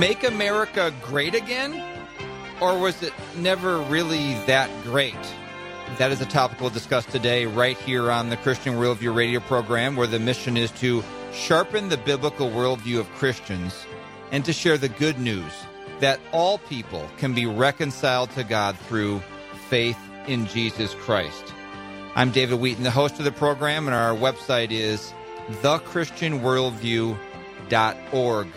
make America great again? Or was it never really that great? That is a topic we'll discuss today, right here on the Christian Worldview radio program, where the mission is to sharpen the biblical worldview of Christians and to share the good news that all people can be reconciled to God through faith in Jesus Christ. I'm David Wheaton, the host of the program, and our website is thechristianworldview.org.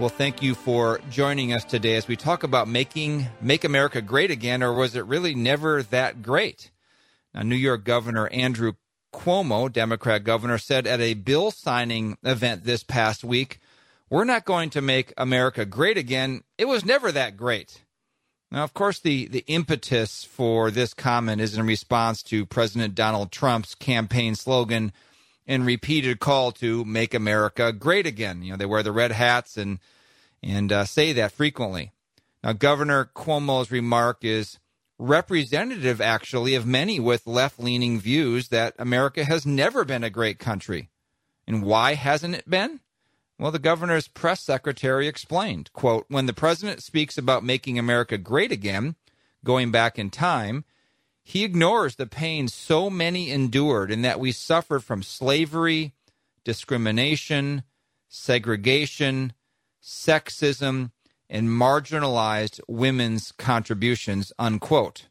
Well, thank you for joining us today as we talk about making Make America Great Again, or was it really never that great? Now, New York Governor Andrew Cuomo, Democrat governor, said at a bill signing event this past week, We're not going to make America great again. It was never that great. Now, of course, the, the impetus for this comment is in response to President Donald Trump's campaign slogan and repeated call to make America great again. You know, they wear the red hats and and uh, say that frequently. Now, Governor Cuomo's remark is representative, actually, of many with left-leaning views that America has never been a great country. And why hasn't it been? Well, the governor's press secretary explained, quote, when the president speaks about making America great again, going back in time, he ignores the pain so many endured in that we suffered from slavery, discrimination, segregation, sexism, and marginalized women's contributions, unquote.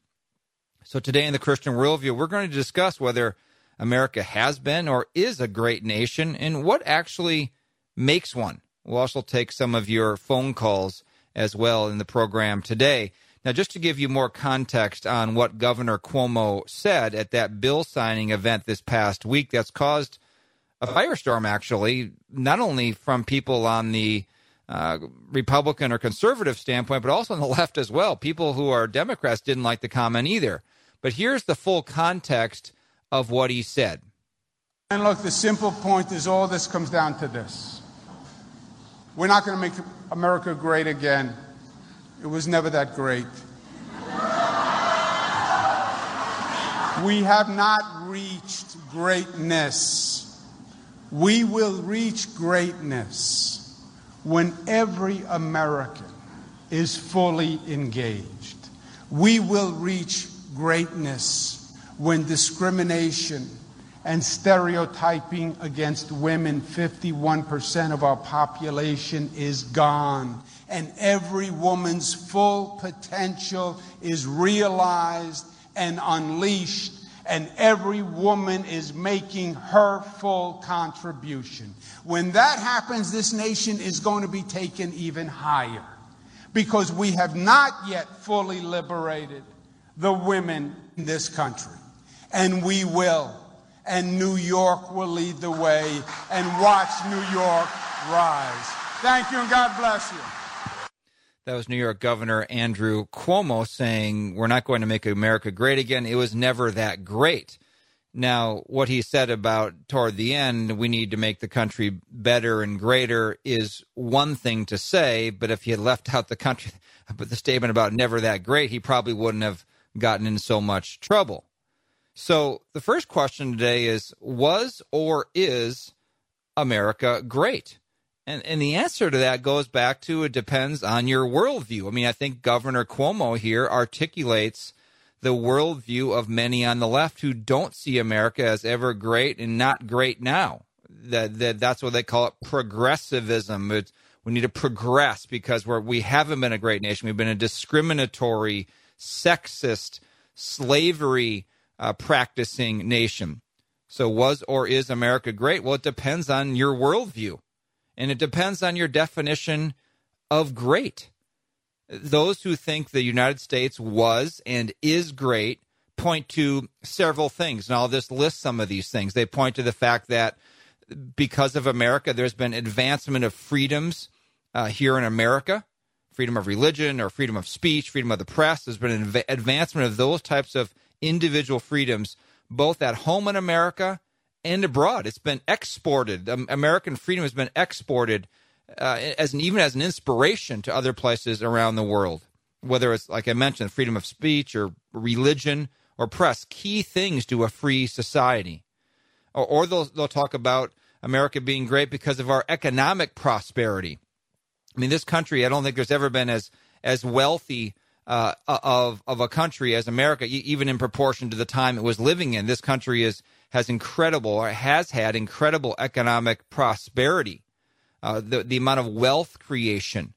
So today in the Christian worldview, we're going to discuss whether America has been or is a great nation and what actually makes one. We'll also take some of your phone calls as well in the program today. Now, just to give you more context on what Governor Cuomo said at that bill signing event this past week, that's caused a firestorm, actually, not only from people on the uh, Republican or conservative standpoint, but also on the left as well. People who are Democrats didn't like the comment either. But here's the full context of what he said. And look, the simple point is all this comes down to this. We're not going to make America great again it was never that great. we have not reached greatness. We will reach greatness when every American is fully engaged. We will reach greatness when discrimination and stereotyping against women, 51% of our population, is gone and every woman's full potential is realized and unleashed, and every woman is making her full contribution. When that happens, this nation is going to be taken even higher because we have not yet fully liberated the women in this country. And we will. And New York will lead the way and watch New York rise. Thank you and God bless you. That was New York Governor Andrew Cuomo saying, We're not going to make America great again. It was never that great. Now, what he said about toward the end, we need to make the country better and greater is one thing to say, but if he had left out the country, but the statement about never that great, he probably wouldn't have gotten in so much trouble. So the first question today is Was or is America great? And, and the answer to that goes back to it depends on your worldview. I mean, I think Governor Cuomo here articulates the worldview of many on the left who don't see America as ever great and not great now. That, that that's what they call it progressivism. It's, we need to progress because we're we haven't been a great nation. We've been a discriminatory, sexist, slavery uh, practicing nation. So was or is America great? Well, it depends on your worldview and it depends on your definition of great. Those who think the United States was and is great point to several things, and I'll just list some of these things. They point to the fact that because of America, there's been advancement of freedoms uh, here in America freedom of religion or freedom of speech, freedom of the press. There's been an advancement of those types of individual freedoms, both at home in America and abroad. It's been exported. American freedom has been exported uh, as an, even as an inspiration to other places around the world. Whether it's like I mentioned, freedom of speech or religion or press, key things to a free society. Or, or they'll they'll talk about America being great because of our economic prosperity. I mean, this country, I don't think there's ever been as as wealthy uh, of of a country as America, even in proportion to the time it was living in. This country is has incredible, or has had incredible economic prosperity. Uh, the the amount of wealth creation,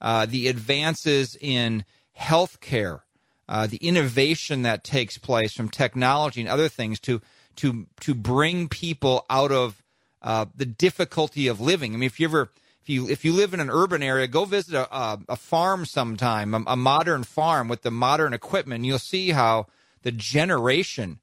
uh, the advances in healthcare, uh, the innovation that takes place from technology and other things to to to bring people out of uh, the difficulty of living. I mean, if you ever if you if you live in an urban area, go visit a, a, a farm sometime, a, a, modern farm with the modern equipment. You'll see how the generation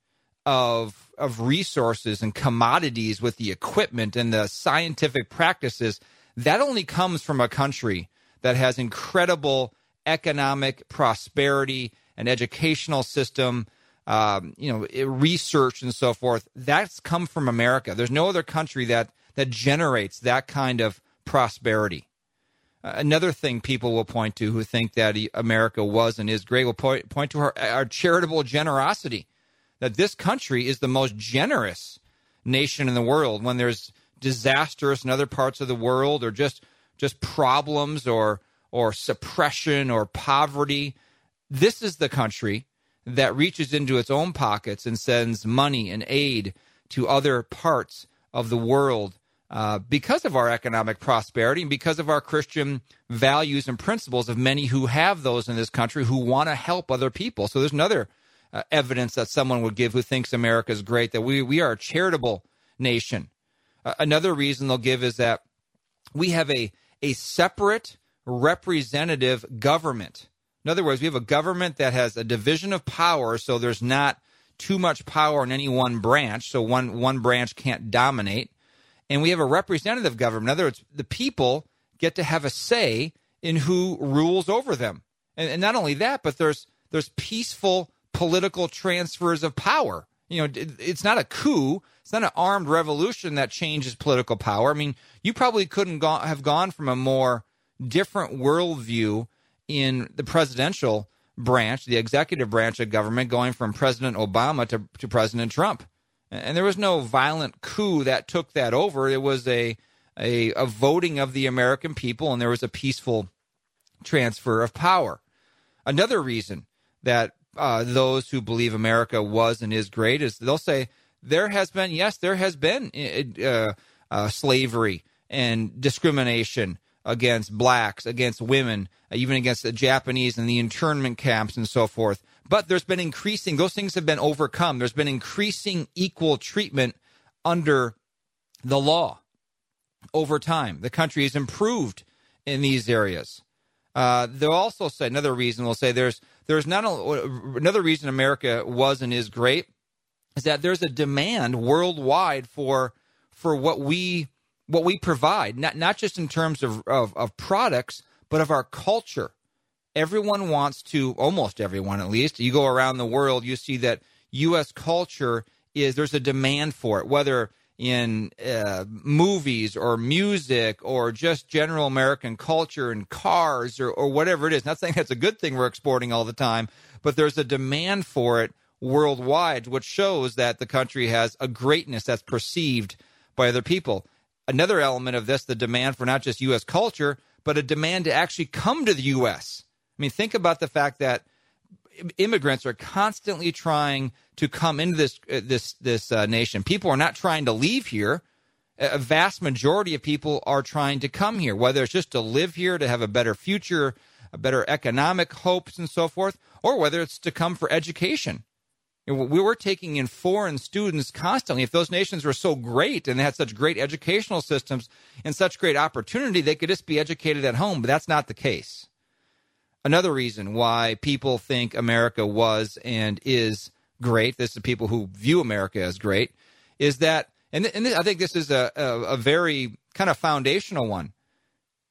of of resources and commodities with the equipment and the scientific practices that only comes from a country that has incredible economic prosperity and educational system um, you know research and so forth that's come from america there's no other country that that generates that kind of prosperity. Uh, another thing people will point to who think that America was and is great will point, point to our, our charitable generosity. That this country is the most generous nation in the world when there's disasters in other parts of the world or just just problems or or suppression or poverty. This is the country that reaches into its own pockets and sends money and aid to other parts of the world uh, because of our economic prosperity and because of our Christian values and principles of many who have those in this country who want to help other people. So there's another uh, evidence that someone would give who thinks America is great that we, we are a charitable nation. Uh, another reason they'll give is that we have a, a separate representative government. In other words, we have a government that has a division of power, so there's not too much power in any one branch, so one one branch can't dominate and we have a representative government. In other words, the people get to have a say in who rules over them. And, and not only that, but there's there's peaceful political transfers of power. You know, it's not a coup. It's not an armed revolution that changes political power. I mean, you probably couldn't go- have gone from a more different worldview in the presidential branch, the executive branch of government, going from President Obama to, to President Trump and there was no violent coup that took that over. It was a, a, a voting of the American people, and there was a peaceful transfer of power. Another reason that uh, those who believe America was and is great is they'll say there has been yes, there has been uh, uh, slavery and discrimination against blacks, against women, even against the Japanese and the internment camps and so forth. But there's been increasing, those things have been overcome. There's been increasing equal treatment under the law over time. The country has improved in these areas. Uh, they'll also say another reason. We'll say there's there's not a, another reason America was and is great is that there's a demand worldwide for for what we what we provide, not not just in terms of, of, of products, but of our culture everyone wants to, almost everyone at least, you go around the world, you see that U.S. culture is, there's a demand for it, whether in uh, movies or music or just general American culture and cars or, or whatever it is. Not saying that's a good thing we're exporting all the time, but there's a demand for it worldwide, which shows that the country has a greatness that's perceived by other people. Another element of this, the demand for not just U.S. culture, but a demand to actually come to the U.S. I mean, think about the fact that immigrants are constantly trying to come into this uh, this this uh, nation. People are not trying to leave here. A vast majority of people are trying to come here, whether it's just to live here, to have a better future, a better economic hopes, and so forth, or whether it's to come for education. We were taking in foreign students constantly. If those nations were so great and they had such great educational systems and such great opportunity, they could just be educated at home. But that's not the case another reason why people think America was and is great. This is people who view America as great. Is that, and, and I think this is a, a, a very kind of foundational one.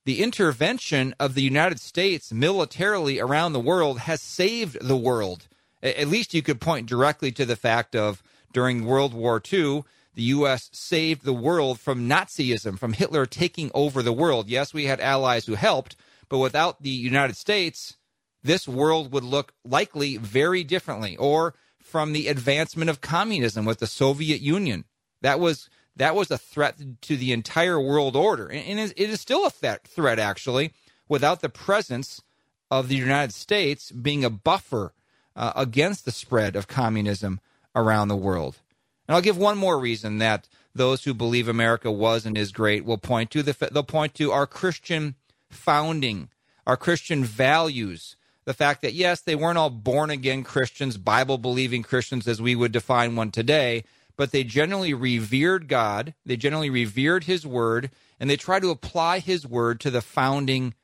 The intervention of the United States militarily around the world has saved the world. At least you could point directly to the fact of during World War II, the U.S. saved the world from Nazism, from Hitler taking over the world. Yes, we had allies who helped, but without the United States, this world would look likely very differently. Or from the advancement of communism with the Soviet Union. That was that was a threat to the entire world order, and it is still a threat, actually. without the presence of the United States being a buffer uh, against the spread of communism around the world. And I'll give one more reason that those who believe America was and is great will point to. The, they'll point to our Christian founding, our Christian values, the fact that, yes, they weren't all born again Christians, Bible believing Christians as we would define one today, but they generally revered God, they generally revered His Word, and they try to apply His Word to the founding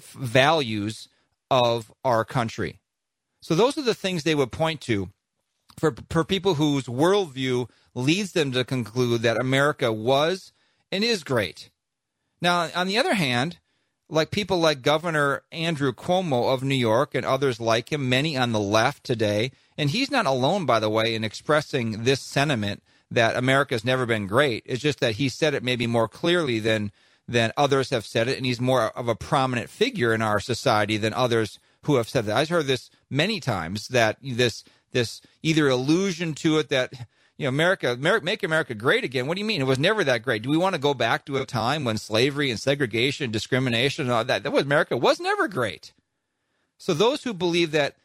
values of our country. So those are the things they would point to for, for people whose worldview leads them to conclude that America was and is great. Now, on the other hand, like people like Governor Andrew Cuomo of New York and others like him, many on the left today, and he's not alone, by the way, in expressing this sentiment that America's never been great. It's just that he said it maybe more clearly than than others have said it, and he's more of a prominent figure in our society than others who have said that. I've heard this many times that this this either allusion to it that you know America, make America great again. What do you mean? It was never that great. Do we want to go back to a time when slavery and segregation, and discrimination, and all that that was America was never great. So those who believe that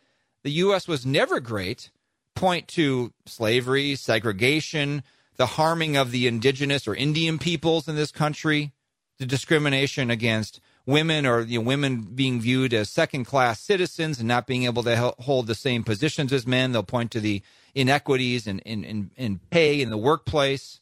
the U.S. was never great point to slavery, segregation, the harming of the indigenous or Indian peoples in this country, the discrimination against women or you know, women being viewed as second class citizens and not being able to hold the same positions as men. They'll point to the inequities in, in, in, in pay in the workplace.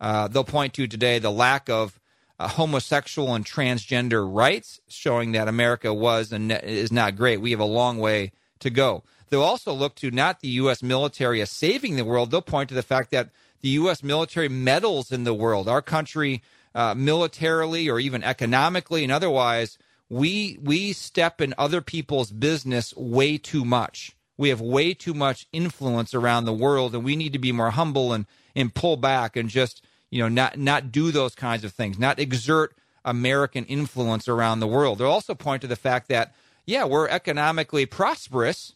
Uh, they'll point to today the lack of uh, homosexual and transgender rights, showing that America was and is not great. We have a long way to go. They'll also look to not the U.S. military as saving the world. They'll point to the fact that the U.S. military meddles in the world. Our country uh, militarily or even economically and otherwise, we we step in other people's business way too much. We have way too much influence around the world, and we need to be more humble and and pull back and just you know not not do those kinds of things, not exert American influence around the world. They'll also point to the fact that yeah, we're economically prosperous,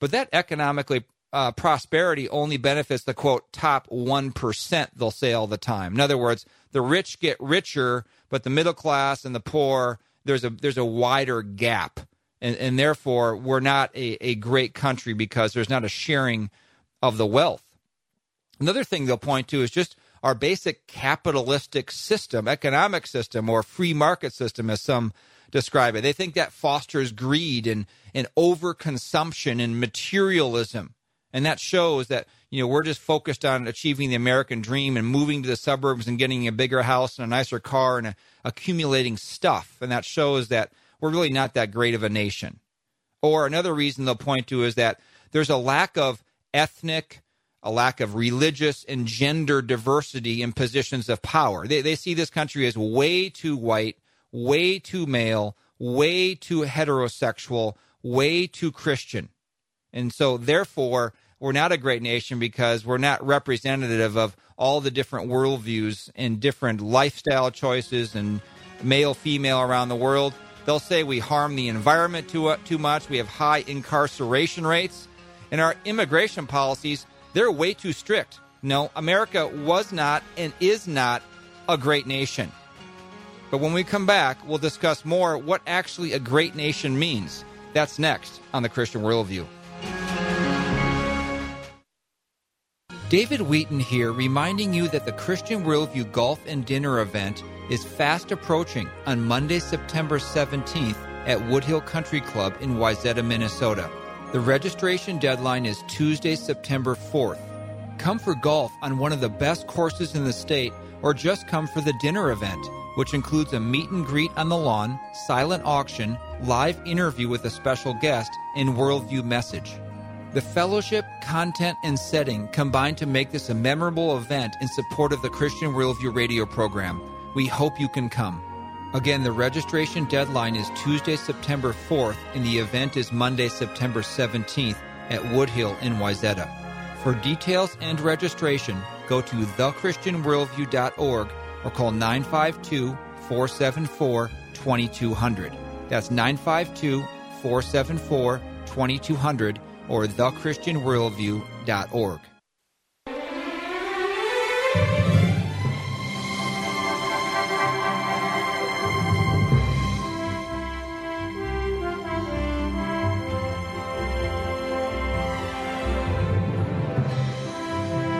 but that economically uh, prosperity only benefits the quote top 1%, they'll say all the time. In other words, the rich get richer, but the middle class and the poor, there's a, there's a wider gap. And, and therefore, we're not a, a great country because there's not a sharing of the wealth. Another thing they'll point to is just our basic capitalistic system, economic system, or free market system, as some describe it. They think that fosters greed and, and overconsumption and materialism. And that shows that, you know, we're just focused on achieving the American dream and moving to the suburbs and getting a bigger house and a nicer car and a, accumulating stuff. And that shows that we're really not that great of a nation. Or another reason they'll point to is that there's a lack of ethnic, a lack of religious and gender diversity in positions of power. They, they see this country as way too white, way too male, way too heterosexual, way too Christian. And so, therefore, we're not a great nation because we're not representative of all the different worldviews and different lifestyle choices and male, female around the world. They'll say we harm the environment too, uh, too much. We have high incarceration rates. And our immigration policies, they're way too strict. No, America was not and is not a great nation. But when we come back, we'll discuss more what actually a great nation means. That's next on the Christian Worldview. David Wheaton here, reminding you that the Christian Worldview Golf and Dinner event is fast approaching on Monday, September 17th at Woodhill Country Club in Wayzata, Minnesota. The registration deadline is Tuesday, September 4th. Come for golf on one of the best courses in the state, or just come for the dinner event, which includes a meet and greet on the lawn, silent auction, live interview with a special guest, and worldview message. The fellowship, content, and setting combine to make this a memorable event in support of the Christian Worldview radio program. We hope you can come. Again, the registration deadline is Tuesday, September 4th, and the event is Monday, September 17th at Woodhill in Wayzata. For details and registration, go to thechristianworldview.org or call 952 474 2200. That's 952 474 2200 or thechristianworldview.org.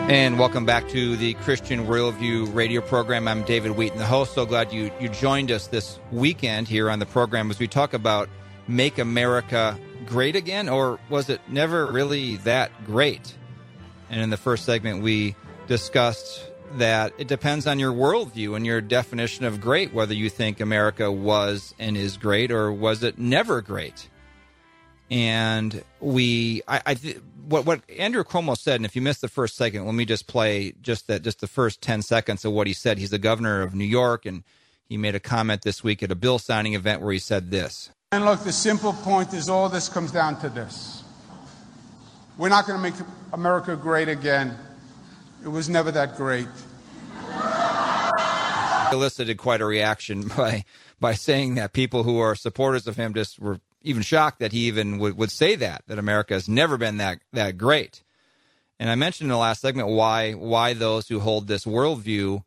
And welcome back to the Christian Worldview radio program. I'm David Wheaton, the host. So glad you, you joined us this weekend here on the program as we talk about Make America Great Again, or was it never really that great? And in the first segment, we discussed that it depends on your worldview and your definition of great, whether you think America was and is great, or was it never great? And we, I, I th- what what Andrew Cuomo said, and if you missed the first segment, let me just play just that just the first ten seconds of what he said. He's the governor of New York, and he made a comment this week at a bill signing event where he said this. And look, the simple point is all this comes down to this: we're not going to make America great again. It was never that great. Elicited quite a reaction by by saying that people who are supporters of him just were even shocked that he even would, would say that that America has never been that that great. And I mentioned in the last segment why why those who hold this worldview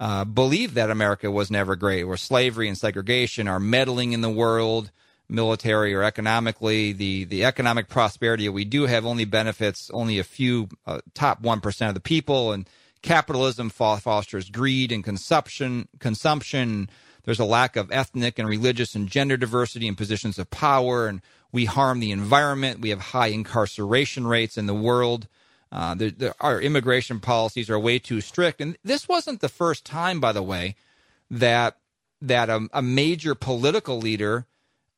uh, believe that America was never great, where slavery and segregation are meddling in the world, military or economically. The the economic prosperity that we do have only benefits only a few uh, top one percent of the people, and capitalism fosters greed and consumption consumption there's a lack of ethnic and religious and gender diversity in positions of power, and we harm the environment. We have high incarceration rates in the world. Uh, our immigration policies are way too strict, and this wasn't the first time, by the way, that that a, a major political leader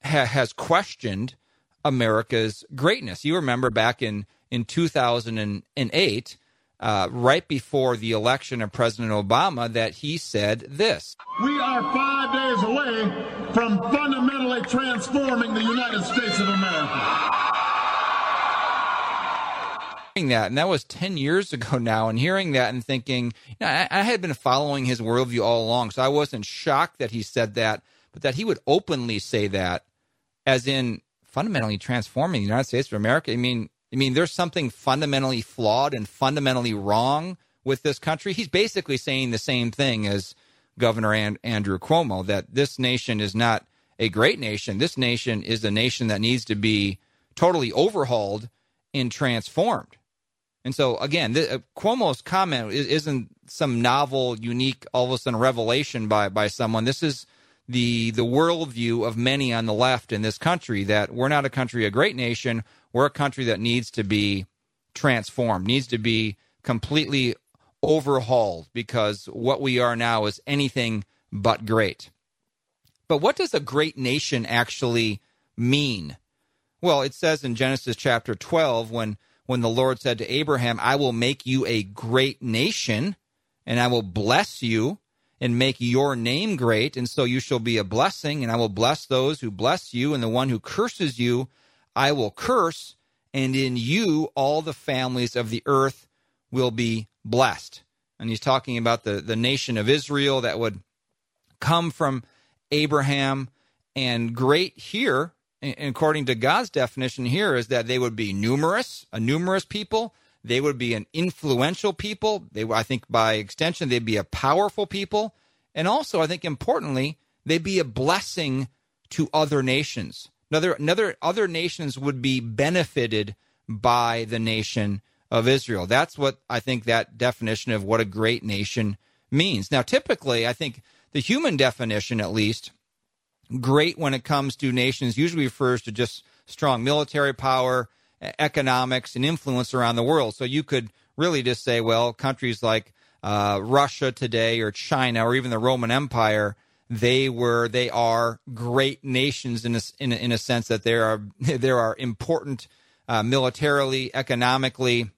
ha- has questioned America's greatness. You remember back in in 2008 uh, right before the election of President Obama that he said this. We are five days away from fundamentally transforming the United States of America. That and that was ten years ago now, and hearing that and thinking, you know, I, I had been following his worldview all along, so I wasn't shocked that he said that, but that he would openly say that, as in fundamentally transforming the United States of America. I mean, I mean, there's something fundamentally flawed and fundamentally wrong with this country. He's basically saying the same thing as Governor and- Andrew Cuomo that this nation is not a great nation. This nation is a nation that needs to be totally overhauled and transformed. And so, again, uh, Cuomo's comment is, not some novel, unique, all of a sudden revelation by by someone. This is the the worldview of many on the left in this country that we're not a country, a great nation. We're a country that needs to be transformed, needs to be completely overhauled because what we are now is anything but great. But what does a great nation actually mean? Well, it says in Genesis chapter 12 when when the Lord said to Abraham, "I will make you a great nation and I will bless you and make your name great, and so you shall be a blessing, and I will bless those who bless you, and the one who curses you I will curse, and in you all the families of the earth will be blessed. And he's talking about the, the nation of Israel that would come from Abraham. And great here, according to God's definition here, is that they would be numerous, a numerous people. They would be an influential people. They, I think, by extension, they'd be a powerful people. And also, I think importantly, they'd be a blessing to other nations. Another, another, other nations would be benefited by the nation of Israel. That's what I think that definition of what a great nation means. Now, typically, I think the human definition, at least, great when it comes to nations usually refers to just strong military power, economics, and influence around the world. So you could really just say, well, countries like uh, Russia today or China or even the Roman Empire they were they are great nations in a, in a, in a sense that there are there are important uh, militarily economically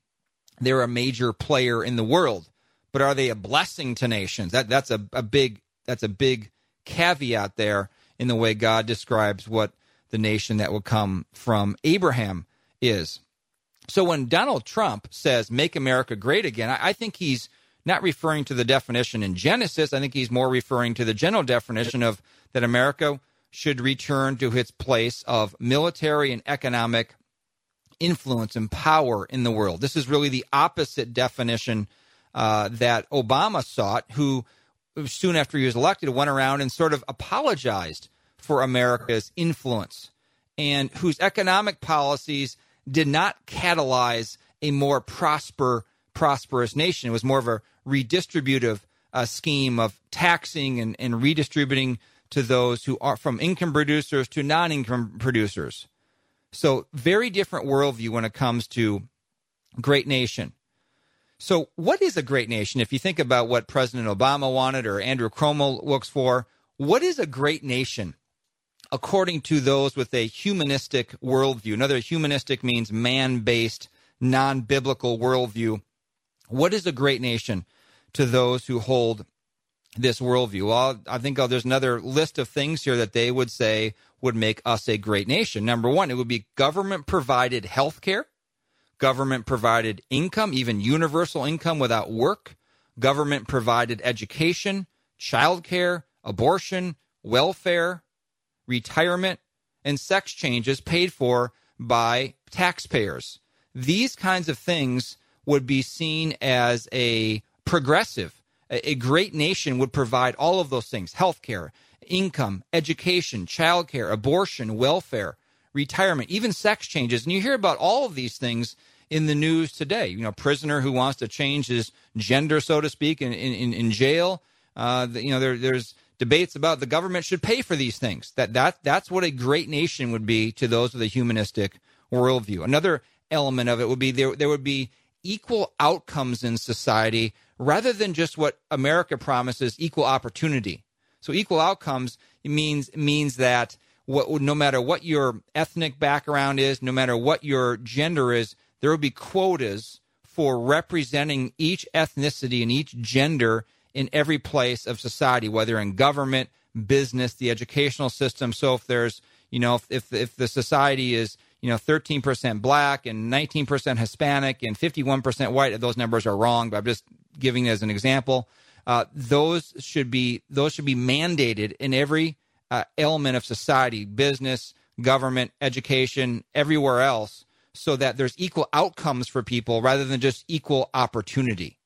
they're a major player in the world but are they a blessing to nations that that's a, a big that's a big caveat there in the way God describes what the nation that will come from Abraham is so when Donald Trump says make America great again I, I think he's not referring to the definition in Genesis. I think he's more referring to the general definition of that America should return to its place of military and economic influence and power in the world. This is really the opposite definition uh, that Obama sought, who soon after he was elected went around and sort of apologized for America's influence and whose economic policies did not catalyze a more prosper prosperous nation. It was more of a redistributive uh, scheme of taxing and, and redistributing to those who are from income producers to non income producers. So, very different worldview when it comes to great nation. So, what is a great nation? If you think about what President Obama wanted or Andrew Cuomo looks for, what is a great nation according to those with a humanistic worldview? Another humanistic means man based, non biblical worldview. What is a great nation to those who hold this worldview? Well, I think oh, there's another list of things here that they would say would make us a great nation. Number one, it would be government provided health care, government provided income, even universal income without work, government provided education, child care, abortion, welfare, retirement, and sex changes paid for by taxpayers. These kinds of things would be seen as a progressive. A, great nation would provide all of those things health care, income, education, childcare, abortion, welfare, retirement, even sex changes. And you hear about all of these things in the news today. You know, prisoner who wants to change his gender, so to speak, in, in, in jail. Uh, you know, there, there's debates about the government should pay for these things. That that that's what a great nation would be to those with a humanistic worldview. Another element of it would be there there would be equal outcomes in society rather than just what America promises equal opportunity. So equal outcomes means means that what no matter what your ethnic background is, no matter what your gender is, there will be quotas for representing each ethnicity and each gender in every place of society, whether in government, business, the educational system. So if there's, you know, if if the society is, you know, 13% black and 19% Hispanic and 51% white, those numbers are wrong, but I'm just giving it as an example. Uh, those should be those should be mandated in every uh, element of society, business, government, education, everywhere else, so that there's equal outcomes for people rather than just equal opportunity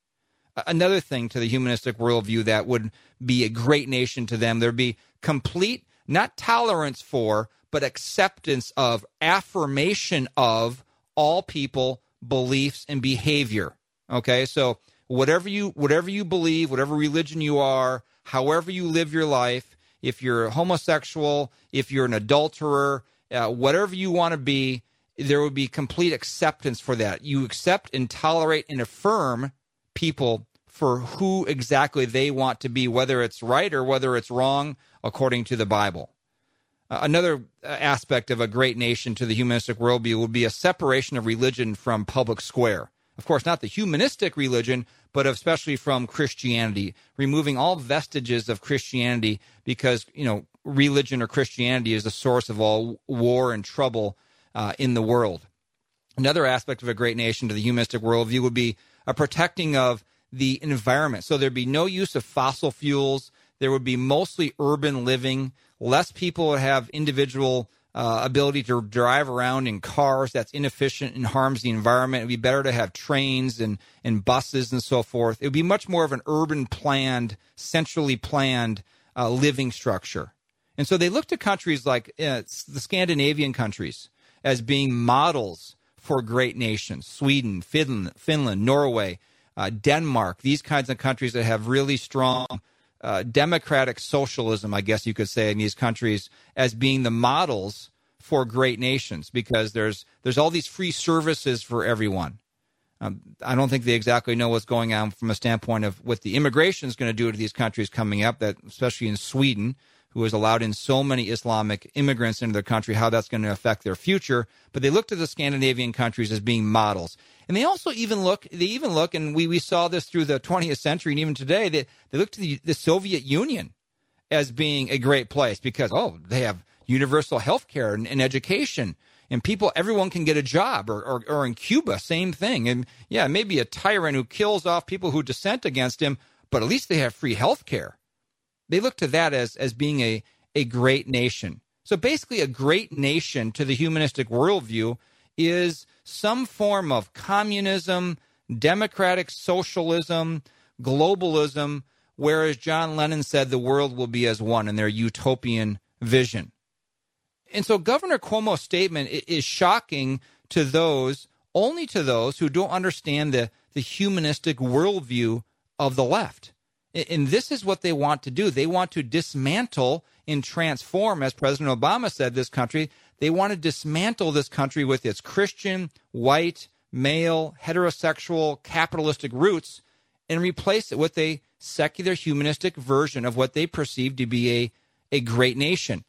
another thing to the humanistic worldview that would be a great nation to them. There'd be complete, not tolerance for, but acceptance of, affirmation of all people, beliefs, and behavior. Okay, so whatever you whatever you believe, whatever religion you are, however you live your life, if you're homosexual, if you're an adulterer, uh, whatever you want to be, there would be complete acceptance for that. You accept and tolerate and affirm people for who exactly they want to be, whether it's right or whether it's wrong according to the Bible. Uh, another uh, aspect of a great nation to the humanistic worldview would be a separation of religion from public square. Of course, not the humanistic religion, but especially from Christianity, removing all vestiges of Christianity because, you know, religion or Christianity is the source of all war and trouble uh, in the world. Another aspect of a great nation to the humanistic worldview would be a protecting of the environment. So there'd be no use of fossil fuels. There would be mostly urban living. Less people would have individual uh, ability to drive around in cars that's inefficient and harms the environment. It'd be better to have trains and, and buses and so forth. It would be much more of an urban planned, centrally planned uh, living structure. And so they look to countries like uh, the Scandinavian countries as being models for great nations Sweden, Finland, Finland Norway, uh, Denmark, these kinds of countries that have really strong uh, democratic socialism, I guess you could say, in these countries as being the models for great nations because there's there's all these free services for everyone. Um, I don't think they exactly know what's going on from a standpoint of what the immigration is going to do to these countries coming up. That especially in Sweden, who has allowed in so many Islamic immigrants into their country, how that's going to affect their future. But they look to the Scandinavian countries as being models. And they also even look, they even look, and we, we saw this through the 20th century and even today, they, they look to the, the Soviet Union as being a great place because, oh, they have universal health care and, and education and people everyone can get a job or, or, or in cuba same thing and yeah maybe a tyrant who kills off people who dissent against him but at least they have free health care they look to that as as being a a great nation. So basically, a great nation to the humanistic worldview is some form of communism, democratic socialism, globalism, whereas John Lennon said the world will be as one in their utopian vision. And so Governor Cuomo's statement is shocking to those only to those who don't understand the, the humanistic worldview of the left. And this is what they want to do. They want to dismantle and transform, as President Obama said, this country. They want to dismantle this country with its Christian, white, male, heterosexual, capitalistic roots and replace it with a secular humanistic version of what they perceive to be a, a great nation.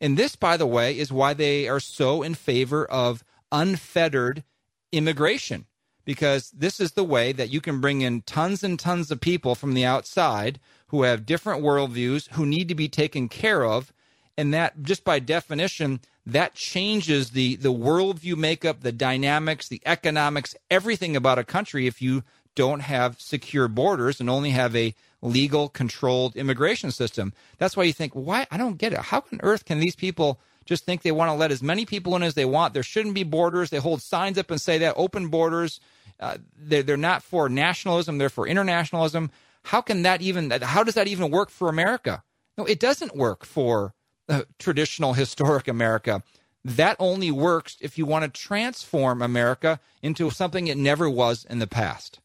And this, by the way, is why they are so in favor of unfettered immigration, because this is the way that you can bring in tons and tons of people from the outside who have different worldviews, who need to be taken care of. And that, just by definition, that changes the, the worldview makeup, the dynamics, the economics, everything about a country if you don't have secure borders and only have a legal controlled immigration system. That's why you think, why? I don't get it. How on earth can these people just think they want to let as many people in as they want? There shouldn't be borders. They hold signs up and say that open borders. Uh, they're, they're not for nationalism. They're for internationalism. How can that even, how does that even work for America? No, it doesn't work for uh, traditional historic America. That only works if you want to transform America into something it never was in the past.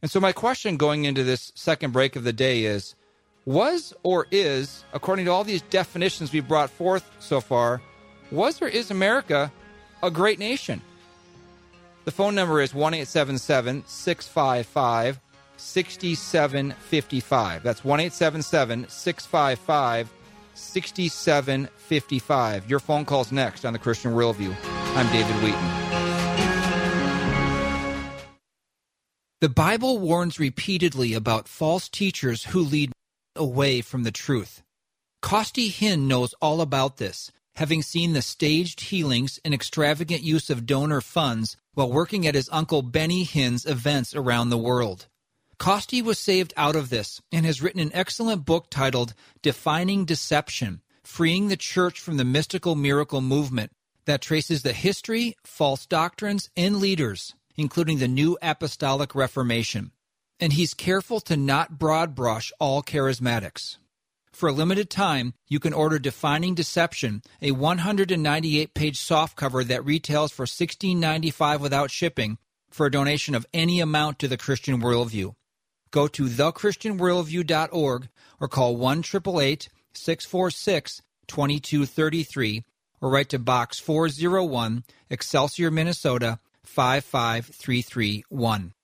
And so, my question going into this second break of the day is Was or is, according to all these definitions we've brought forth so far, was or is America a great nation? The phone number is 1 655 6755. That's 1 655 6755. Your phone call's next on the Christian Worldview. I'm David Wheaton. The Bible warns repeatedly about false teachers who lead away from the truth. Costi Hinn knows all about this, having seen the staged healings and extravagant use of donor funds while working at his uncle Benny Hinn's events around the world. Costi was saved out of this and has written an excellent book titled Defining Deception Freeing the Church from the Mystical Miracle Movement that traces the history, false doctrines, and leaders including the New Apostolic Reformation. And he's careful to not broad brush all charismatics. For a limited time, you can order Defining Deception, a 198 page softcover that retails for $16.95 without shipping, for a donation of any amount to the Christian Worldview. Go to thechristianworldview.org or call 1 646 2233 or write to Box 401, Excelsior, Minnesota 55331.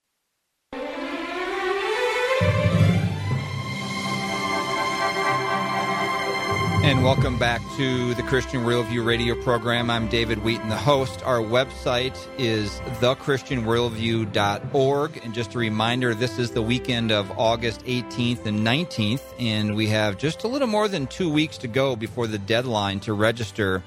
And welcome back to the Christian Worldview radio program. I'm David Wheaton, the host. Our website is thechristianworldview.org. And just a reminder, this is the weekend of August 18th and 19th, and we have just a little more than two weeks to go before the deadline to register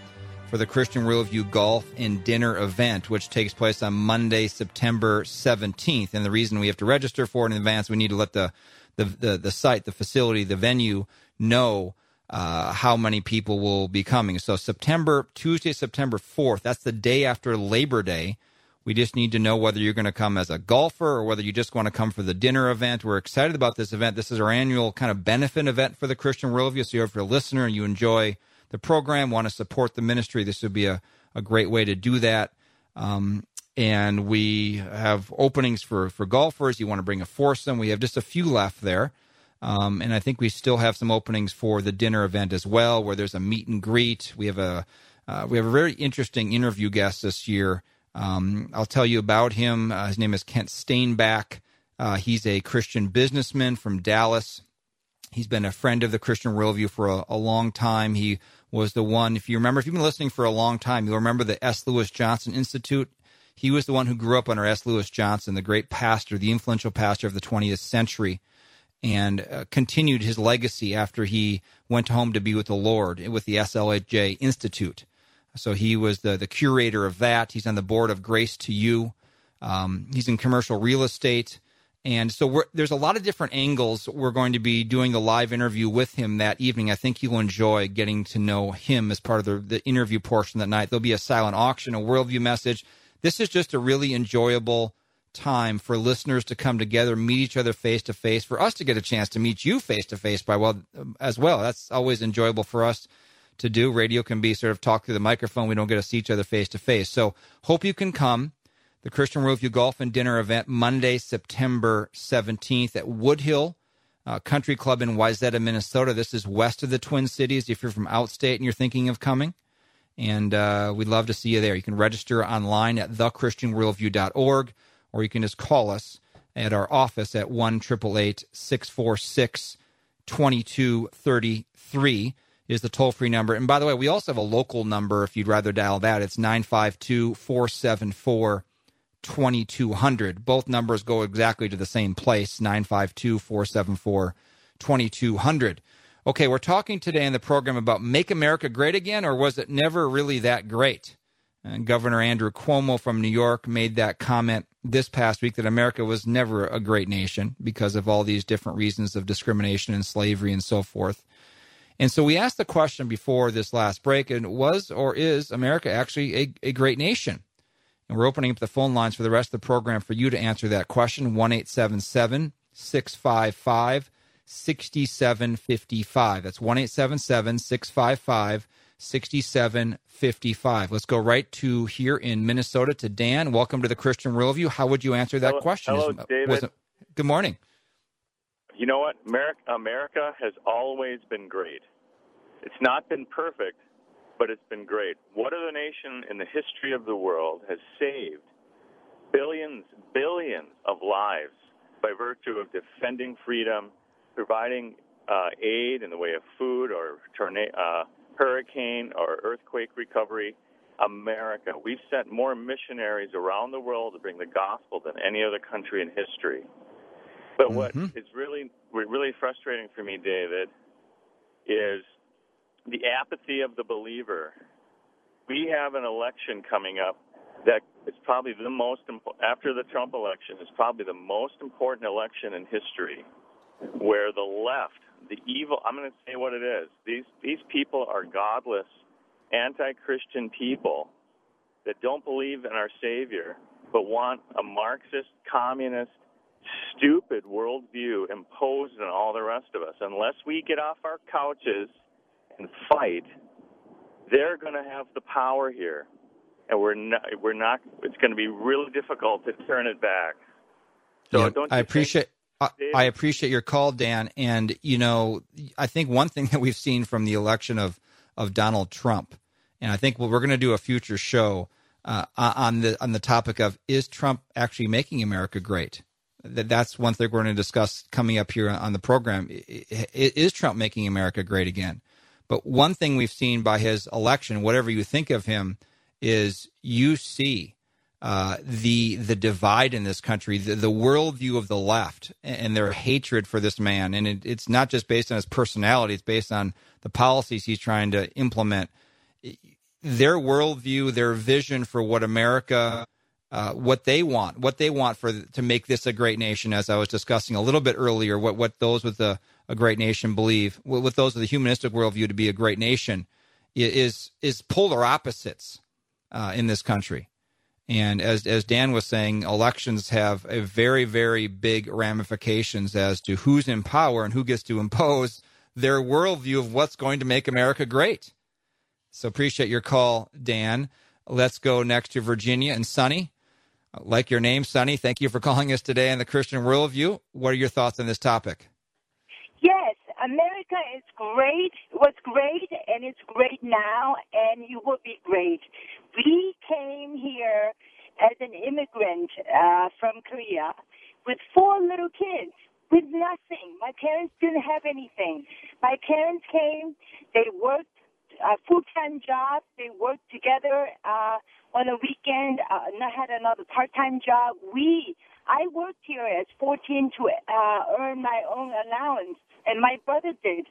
for the Christian Worldview Golf and Dinner event, which takes place on Monday, September 17th. And the reason we have to register for it in advance, we need to let the, the, the, the site, the facility, the venue know uh, how many people will be coming. So September, Tuesday, September 4th, that's the day after Labor Day. We just need to know whether you're going to come as a golfer or whether you just want to come for the dinner event. We're excited about this event. This is our annual kind of benefit event for the Christian Worldview. So if you're a listener and you enjoy the program, want to support the ministry, this would be a, a great way to do that. Um, and we have openings for, for golfers. You want to bring a foursome. We have just a few left there. Um, and I think we still have some openings for the dinner event as well, where there's a meet and greet. We have a uh, we have a very interesting interview guest this year. Um, I'll tell you about him. Uh, his name is Kent Stainback. Uh, he's a Christian businessman from Dallas. He's been a friend of the Christian Worldview for a, a long time. He was the one, if you remember, if you've been listening for a long time, you'll remember the S. Lewis Johnson Institute. He was the one who grew up under S. Lewis Johnson, the great pastor, the influential pastor of the 20th century, and uh, continued his legacy after he went home to be with the Lord with the SLJ Institute. So he was the, the curator of that. He's on the board of Grace to You. Um, he's in commercial real estate. And so there's a lot of different angles. We're going to be doing the live interview with him that evening. I think you'll enjoy getting to know him as part of the, the interview portion that night. There'll be a silent auction, a worldview message. This is just a really enjoyable time for listeners to come together, meet each other face to face, for us to get a chance to meet you face to face by well as well. That's always enjoyable for us to do. Radio can be sort of talk through the microphone. We don't get to see each other face to face. So hope you can come. the Christian Worldview Golf and Dinner event Monday, September 17th at Woodhill uh, Country Club in Wayzata, Minnesota. This is west of the Twin Cities if you're from outstate and you're thinking of coming. And uh, we'd love to see you there. You can register online at thechristianworldview.org or you can just call us at our office at 1 646 2233 is the toll free number. And by the way, we also have a local number if you'd rather dial that. It's 952 474 2200. Both numbers go exactly to the same place 952 474 2200. Okay, we're talking today in the program about Make America Great Again, or was it never really that great? Governor Andrew Cuomo from New York made that comment this past week that America was never a great nation because of all these different reasons of discrimination and slavery and so forth. And so we asked the question before this last break, and was or is America actually a, a great nation? And we're opening up the phone lines for the rest of the program for you to answer that question 1 655 6755. That's 1 655 6755. Let's go right to here in Minnesota to Dan. Welcome to the Christian Worldview. How would you answer that hello, question? Hello, David. It, good morning. You know what? America, America has always been great. It's not been perfect, but it's been great. What other nation in the history of the world has saved billions, billions of lives by virtue of defending freedom, providing uh, aid in the way of food or tornado, uh, hurricane or earthquake recovery? America. We've sent more missionaries around the world to bring the gospel than any other country in history. But what mm-hmm. is really really frustrating for me, David, is the apathy of the believer. We have an election coming up that is probably the most after the Trump election is probably the most important election in history, where the left, the evil. I'm going to say what it is. These these people are godless, anti-Christian people that don't believe in our Savior, but want a Marxist, communist, stupid worldview imposed on all the rest of us. Unless we get off our couches and fight, they're going to have the power here, and we're not. We're not. It's going to be really difficult to turn it back. So yeah, I appreciate. I, I appreciate your call, Dan. And you know, I think one thing that we've seen from the election of of Donald Trump, and I think we're going to do a future show uh, on the on the topic of is Trump actually making America great? That that's one thing we're going to discuss coming up here on the program. Is Trump making America great again? But one thing we've seen by his election, whatever you think of him, is you see uh, the the divide in this country, the, the worldview of the left, and their hatred for this man. And it, it's not just based on his personality; it's based on the policies he's trying to implement. Their worldview, their vision for what America, uh, what they want, what they want for to make this a great nation. As I was discussing a little bit earlier, what what those with the a great nation believe, with those with the humanistic worldview to be a great nation, is is polar opposites uh, in this country. And as as Dan was saying, elections have a very very big ramifications as to who's in power and who gets to impose their worldview of what's going to make America great. So appreciate your call, Dan. Let's go next to Virginia and Sunny. Like your name, Sunny. Thank you for calling us today on the Christian Worldview. What are your thoughts on this topic? Yes, America is great, was great, and it's great now, and you will be great. We came here as an immigrant uh, from Korea with four little kids with nothing. My parents didn't have anything. My parents came, they worked full-time job, they worked together uh, on a weekend, uh, and I had another part-time job. We, I worked here as 14 to uh, earn my own allowance and my brother did.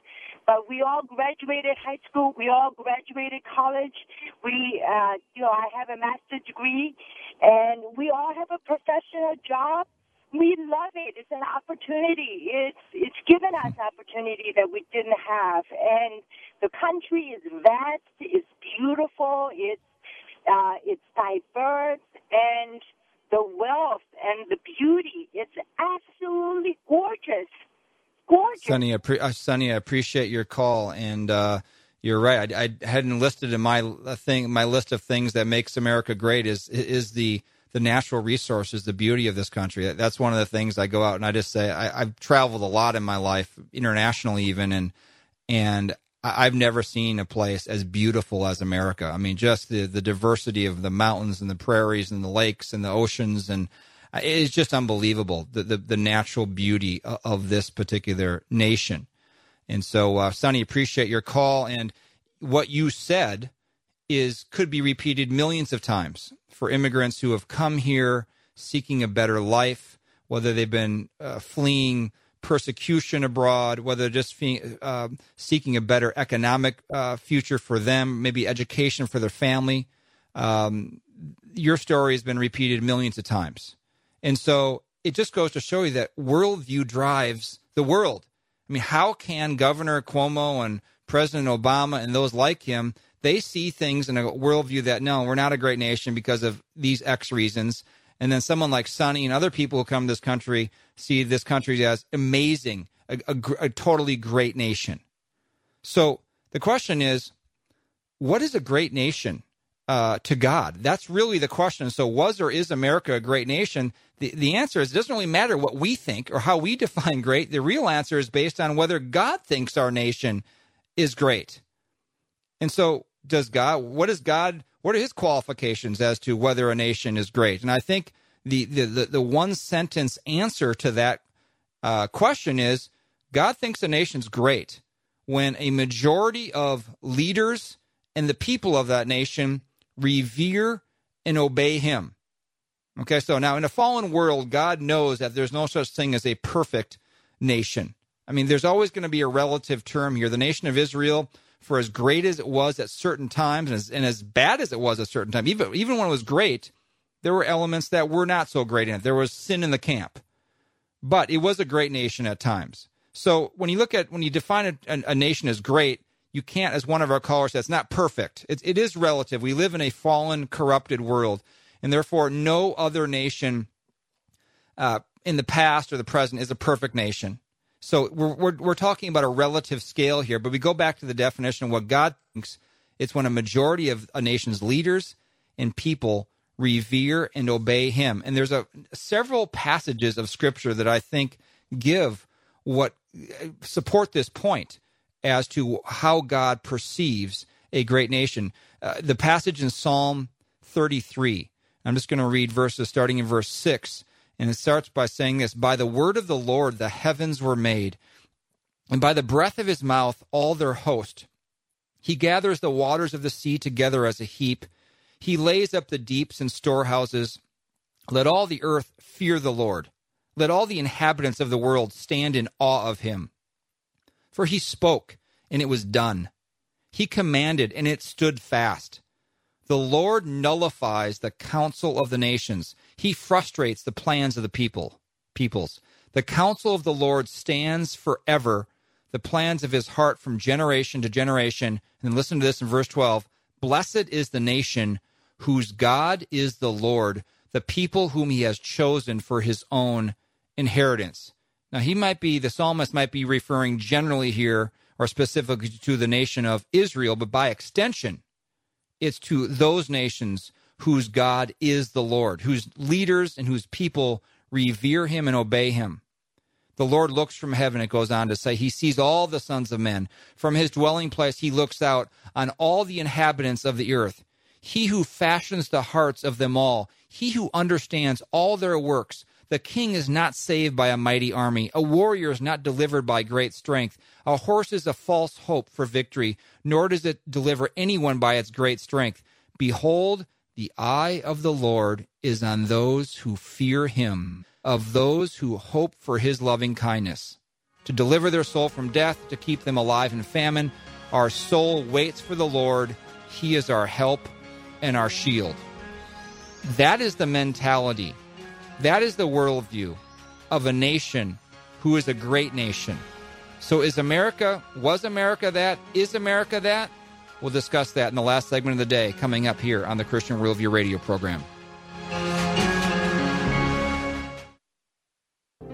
But we all graduated high school. We all graduated college. We, uh, you know, I have a master's degree, and we all have a professional job. We love it. It's an opportunity. It's it's given us opportunity that we didn't have, and the country is vast. It's beautiful. It's uh, it's diverse, and the wealth and the beauty. It's absolutely gorgeous gorgeous. Sunny, uh, Sunny, I appreciate your call, and uh, you're right. I, I, hadn't listed in my thing, my list of things that makes America great is is the the natural resources, the beauty of this country. That's one of the things I go out and I just say I, have traveled a lot in my life, internationally even, and and I've never seen a place as beautiful as America. I mean, just the the diversity of the mountains and the prairies and the lakes and the oceans and it's just unbelievable the the, the natural beauty of this particular nation. And so, uh, Sunny, appreciate your call and what you said is could be repeated millions of times for immigrants who have come here seeking a better life, whether they've been uh, fleeing persecution abroad, whether just uh, seeking a better economic uh, future for them, maybe education for their family. Um, your story has been repeated millions of times. And so it just goes to show you that worldview drives the world. I mean, how can Governor Cuomo and President Obama and those like him they see things in a worldview that no, we're not a great nation because of these X reasons. And then someone like Sunny and other people who come to this country see this country as amazing, a, a, a totally great nation. So the question is, what is a great nation uh, to God? That's really the question. So, was or is America a great nation? The, the answer is it doesn't really matter what we think or how we define great. The real answer is based on whether God thinks our nation is great. And so, does God, what is God, what are his qualifications as to whether a nation is great? And I think the, the, the, the one sentence answer to that uh, question is God thinks a nation's great when a majority of leaders and the people of that nation revere and obey him. Okay, so now in a fallen world, God knows that there's no such thing as a perfect nation. I mean, there's always going to be a relative term here. The nation of Israel for as great as it was at certain times and as, and as bad as it was at certain times, even even when it was great, there were elements that were not so great in it. There was sin in the camp, but it was a great nation at times. So when you look at when you define a, a nation as great, you can't, as one of our callers says, it's not perfect. It, it is relative. We live in a fallen, corrupted world, and therefore no other nation uh, in the past or the present is a perfect nation. So we're, we're, we're talking about a relative scale here, but we go back to the definition of what God thinks. It's when a majority of a nation's leaders and people revere and obey Him. And there's a several passages of Scripture that I think give what support this point as to how God perceives a great nation. Uh, the passage in Psalm 33. I'm just going to read verses starting in verse 6 and it starts by saying this By the word of the Lord the heavens were made, and by the breath of his mouth all their host. He gathers the waters of the sea together as a heap. He lays up the deeps in storehouses. Let all the earth fear the Lord. Let all the inhabitants of the world stand in awe of him. For he spoke, and it was done. He commanded, and it stood fast. The Lord nullifies the counsel of the nations. He frustrates the plans of the people, peoples. The counsel of the Lord stands forever, the plans of his heart from generation to generation. And listen to this in verse 12. Blessed is the nation whose God is the Lord, the people whom he has chosen for his own inheritance. Now, he might be, the psalmist might be referring generally here or specifically to the nation of Israel, but by extension, it's to those nations whose God is the Lord, whose leaders and whose people revere him and obey him. The Lord looks from heaven, it goes on to say, He sees all the sons of men. From his dwelling place, he looks out on all the inhabitants of the earth. He who fashions the hearts of them all, he who understands all their works. The king is not saved by a mighty army. A warrior is not delivered by great strength. A horse is a false hope for victory, nor does it deliver anyone by its great strength. Behold, the eye of the Lord is on those who fear him, of those who hope for his loving kindness. To deliver their soul from death, to keep them alive in famine, our soul waits for the Lord. He is our help and our shield. That is the mentality, that is the worldview of a nation who is a great nation. So is America, was America that? Is America that? We'll discuss that in the last segment of the day coming up here on the Christian Worldview Radio program.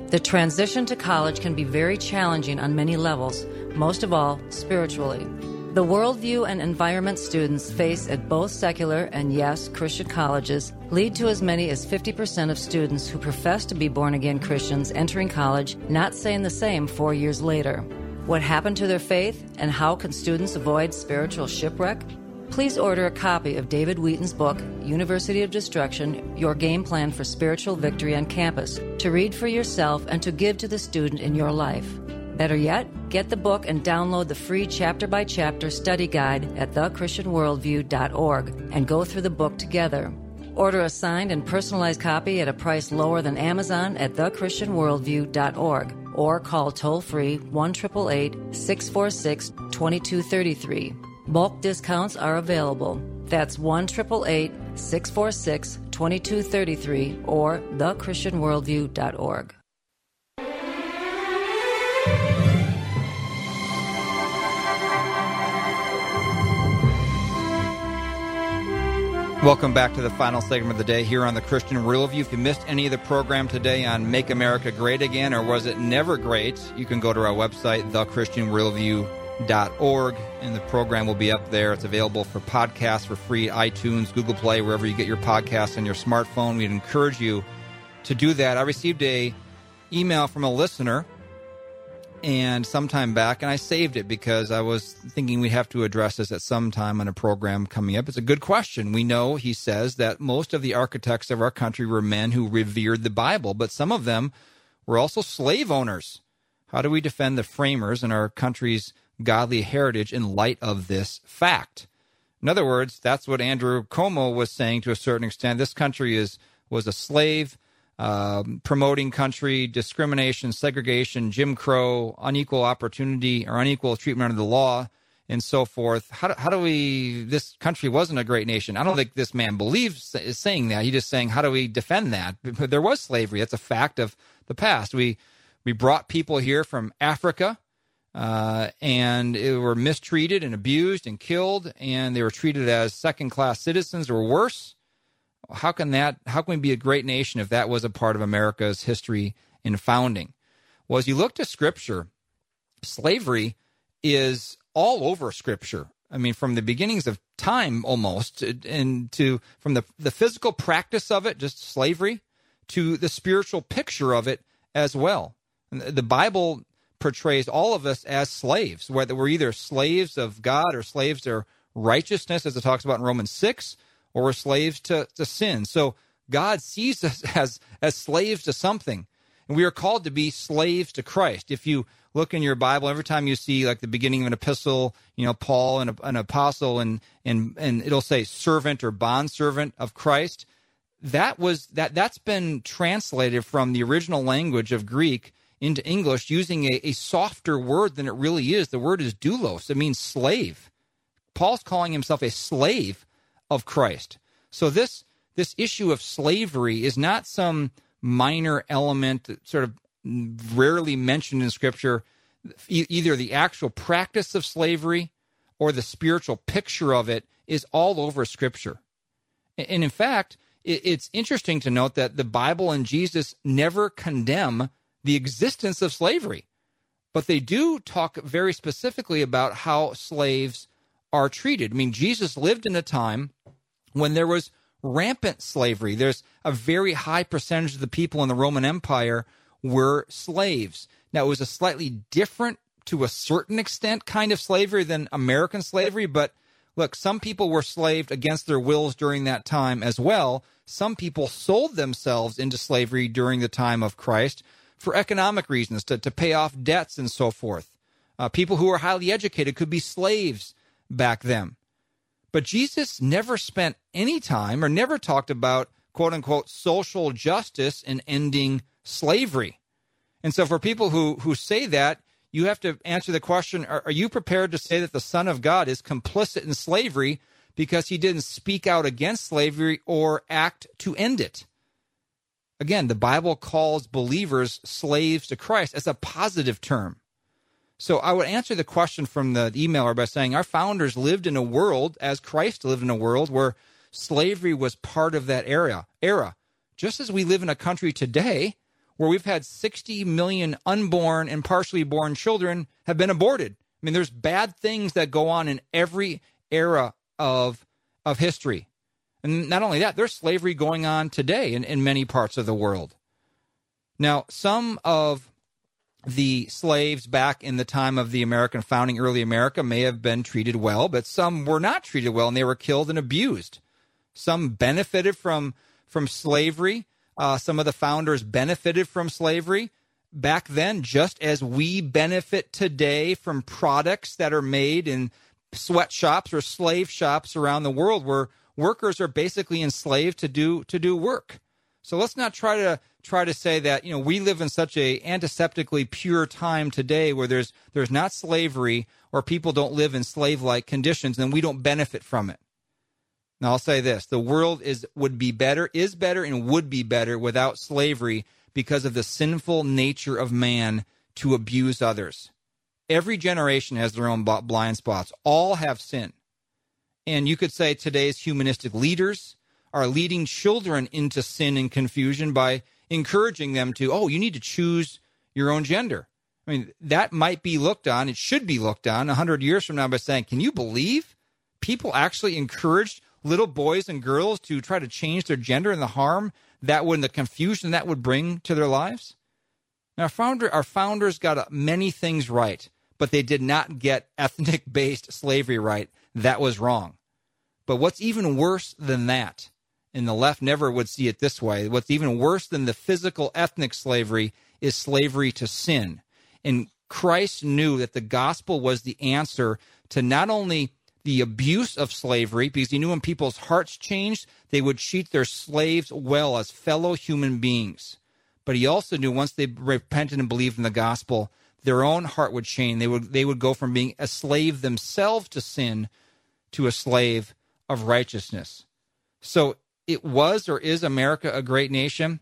The transition to college can be very challenging on many levels, most of all spiritually. The worldview and environment students face at both secular and, yes, Christian colleges lead to as many as 50% of students who profess to be born again Christians entering college not saying the same four years later. What happened to their faith and how can students avoid spiritual shipwreck? Please order a copy of David Wheaton's book, University of Destruction Your Game Plan for Spiritual Victory on Campus, to read for yourself and to give to the student in your life. Better yet, get the book and download the free chapter by chapter study guide at thechristianworldview.org and go through the book together. Order a signed and personalized copy at a price lower than Amazon at thechristianworldview.org or call toll free 1 646 2233. Bulk discounts are available. That's 1 646 2233 or thechristianworldview.org. Welcome back to the final segment of the day here on the Christian Worldview. If you missed any of the program today on Make America Great Again or Was It Never Great, you can go to our website, thechristianworldview.org, and the program will be up there. It's available for podcasts for free, iTunes, Google Play, wherever you get your podcasts on your smartphone. We'd encourage you to do that. I received a email from a listener and sometime back, and I saved it because I was thinking we'd have to address this at some time on a program coming up. It's a good question. We know, he says, that most of the architects of our country were men who revered the Bible, but some of them were also slave owners. How do we defend the framers and our country's godly heritage in light of this fact? In other words, that's what Andrew Cuomo was saying to a certain extent. This country is was a slave um, promoting country, discrimination, segregation, Jim Crow, unequal opportunity or unequal treatment under the law, and so forth. How do, how do we? This country wasn't a great nation. I don't think this man believes is saying that. He's just saying, how do we defend that? There was slavery. That's a fact of the past. We we brought people here from Africa. Uh, and they were mistreated and abused and killed, and they were treated as second class citizens or worse how can that how can we be a great nation if that was a part of America's history in founding? Well, as you look to Scripture, slavery is all over Scripture. I mean, from the beginnings of time almost, uh, and to from the the physical practice of it, just slavery, to the spiritual picture of it as well. The Bible portrays all of us as slaves, whether we're either slaves of God or slaves to righteousness, as it talks about in Romans six, or we're slaves to, to sin. So God sees us as, as slaves to something. And we are called to be slaves to Christ. If you look in your Bible, every time you see like the beginning of an epistle, you know, Paul and an apostle and, and, and it'll say servant or bond servant of Christ. That was that that's been translated from the original language of Greek into English using a, a softer word than it really is. The word is doulos. It means slave. Paul's calling himself a slave of Christ. So this this issue of slavery is not some minor element sort of rarely mentioned in scripture e- either the actual practice of slavery or the spiritual picture of it is all over scripture and in fact it's interesting to note that the bible and jesus never condemn the existence of slavery but they do talk very specifically about how slaves are treated i mean jesus lived in a time when there was rampant slavery. There's a very high percentage of the people in the Roman Empire were slaves. Now, it was a slightly different, to a certain extent, kind of slavery than American slavery, but look, some people were slaved against their wills during that time as well. Some people sold themselves into slavery during the time of Christ for economic reasons, to, to pay off debts and so forth. Uh, people who were highly educated could be slaves back then. But Jesus never spent any time or never talked about quote unquote social justice and ending slavery. And so for people who, who say that, you have to answer the question are, are you prepared to say that the Son of God is complicit in slavery because he didn't speak out against slavery or act to end it? Again, the Bible calls believers slaves to Christ as a positive term. So I would answer the question from the emailer by saying our founders lived in a world, as Christ lived in a world, where slavery was part of that era. Era, just as we live in a country today where we've had 60 million unborn and partially born children have been aborted. I mean, there's bad things that go on in every era of of history. And not only that, there's slavery going on today in, in many parts of the world. Now, some of the slaves back in the time of the American founding, early America, may have been treated well, but some were not treated well and they were killed and abused. Some benefited from from slavery. Uh, some of the founders benefited from slavery back then, just as we benefit today from products that are made in sweatshops or slave shops around the world, where workers are basically enslaved to do to do work. So let's not try to try to say that you know we live in such a antiseptically pure time today where there's there's not slavery or people don't live in slave like conditions and we don't benefit from it. Now I'll say this: the world is would be better, is better, and would be better without slavery because of the sinful nature of man to abuse others. Every generation has their own blind spots. All have sin. And you could say today's humanistic leaders are leading children into sin and confusion by encouraging them to, oh, you need to choose your own gender. I mean, that might be looked on, it should be looked on 100 years from now by saying, can you believe people actually encouraged little boys and girls to try to change their gender and the harm that would, and the confusion that would bring to their lives? Now, our, founder, our founders got many things right, but they did not get ethnic based slavery right. That was wrong. But what's even worse than that and the left never would see it this way. What's even worse than the physical ethnic slavery is slavery to sin. And Christ knew that the gospel was the answer to not only the abuse of slavery, because he knew when people's hearts changed, they would treat their slaves well as fellow human beings. But he also knew once they repented and believed in the gospel, their own heart would change. They would they would go from being a slave themselves to sin to a slave of righteousness. So it was or is America a great nation?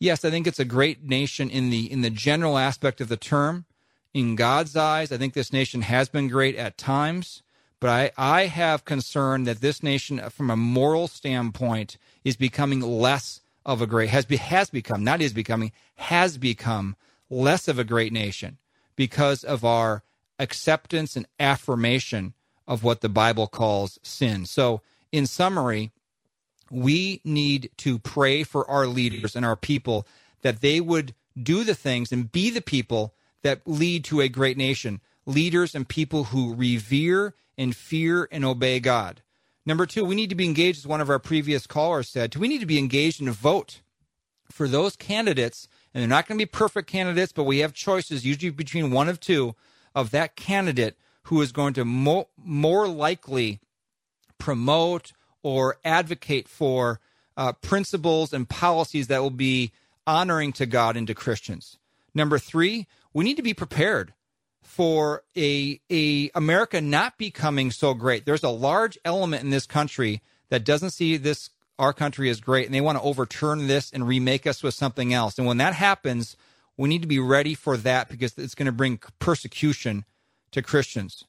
Yes, I think it's a great nation in the in the general aspect of the term. In God's eyes, I think this nation has been great at times, but I, I have concern that this nation, from a moral standpoint, is becoming less of a great has be, has become not is becoming has become less of a great nation because of our acceptance and affirmation of what the Bible calls sin. So, in summary, we need to pray for our leaders and our people that they would do the things and be the people that lead to a great nation. Leaders and people who revere and fear and obey God. Number two, we need to be engaged, as one of our previous callers said, we need to be engaged in a vote for those candidates, and they're not going to be perfect candidates, but we have choices, usually between one of two, of that candidate who is going to mo- more likely promote or advocate for uh, principles and policies that will be honoring to God and to Christians. Number three, we need to be prepared for a, a America not becoming so great. There's a large element in this country that doesn't see this our country is great, and they want to overturn this and remake us with something else. And when that happens, we need to be ready for that because it's going to bring persecution to Christians.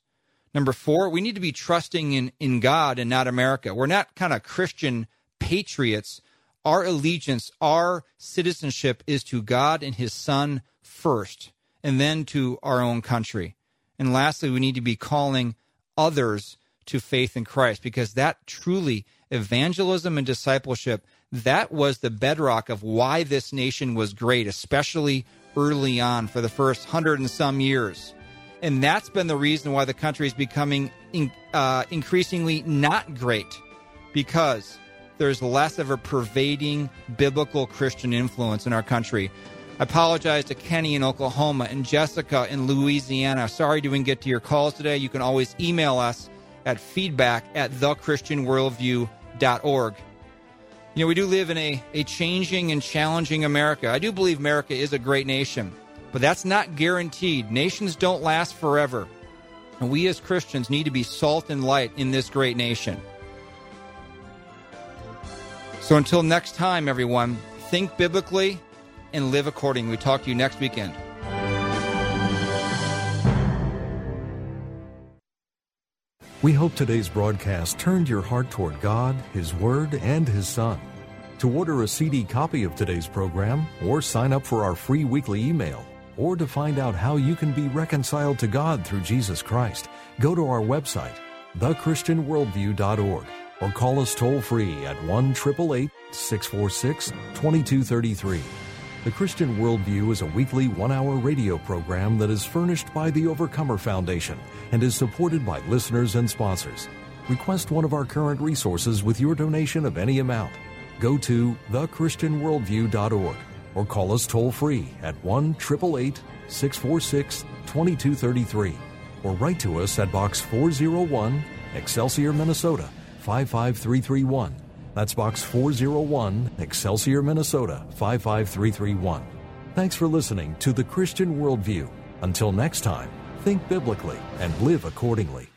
Number four, we need to be trusting in, in God and not America. We're not kind of Christian patriots. Our allegiance, our citizenship is to God and his son first, and then to our own country. And lastly, we need to be calling others to faith in Christ because that truly, evangelism and discipleship, that was the bedrock of why this nation was great, especially early on for the first hundred and some years. And that's been the reason why the country is becoming in, uh, increasingly not great because there's less of a pervading biblical Christian influence in our country. I apologize to Kenny in Oklahoma and Jessica in Louisiana. Sorry didn't get to your calls today. You can always email us at feedback at thechristianworldview.org. You know, we do live in a, a changing and challenging America. I do believe America is a great nation. But that's not guaranteed. Nations don't last forever. And we as Christians need to be salt and light in this great nation. So until next time, everyone, think biblically and live accordingly. We talk to you next weekend. We hope today's broadcast turned your heart toward God, His Word, and His Son. To order a CD copy of today's program or sign up for our free weekly email, or to find out how you can be reconciled to God through Jesus Christ, go to our website, thechristianworldview.org, or call us toll free at 1 646 2233. The Christian Worldview is a weekly one hour radio program that is furnished by the Overcomer Foundation and is supported by listeners and sponsors. Request one of our current resources with your donation of any amount. Go to thechristianworldview.org or call us toll free at 1 888 646 2233 or write to us at Box 401, Excelsior, Minnesota 55331. That's Box 401, Excelsior, Minnesota 55331. Thanks for listening to The Christian Worldview. Until next time, think biblically and live accordingly.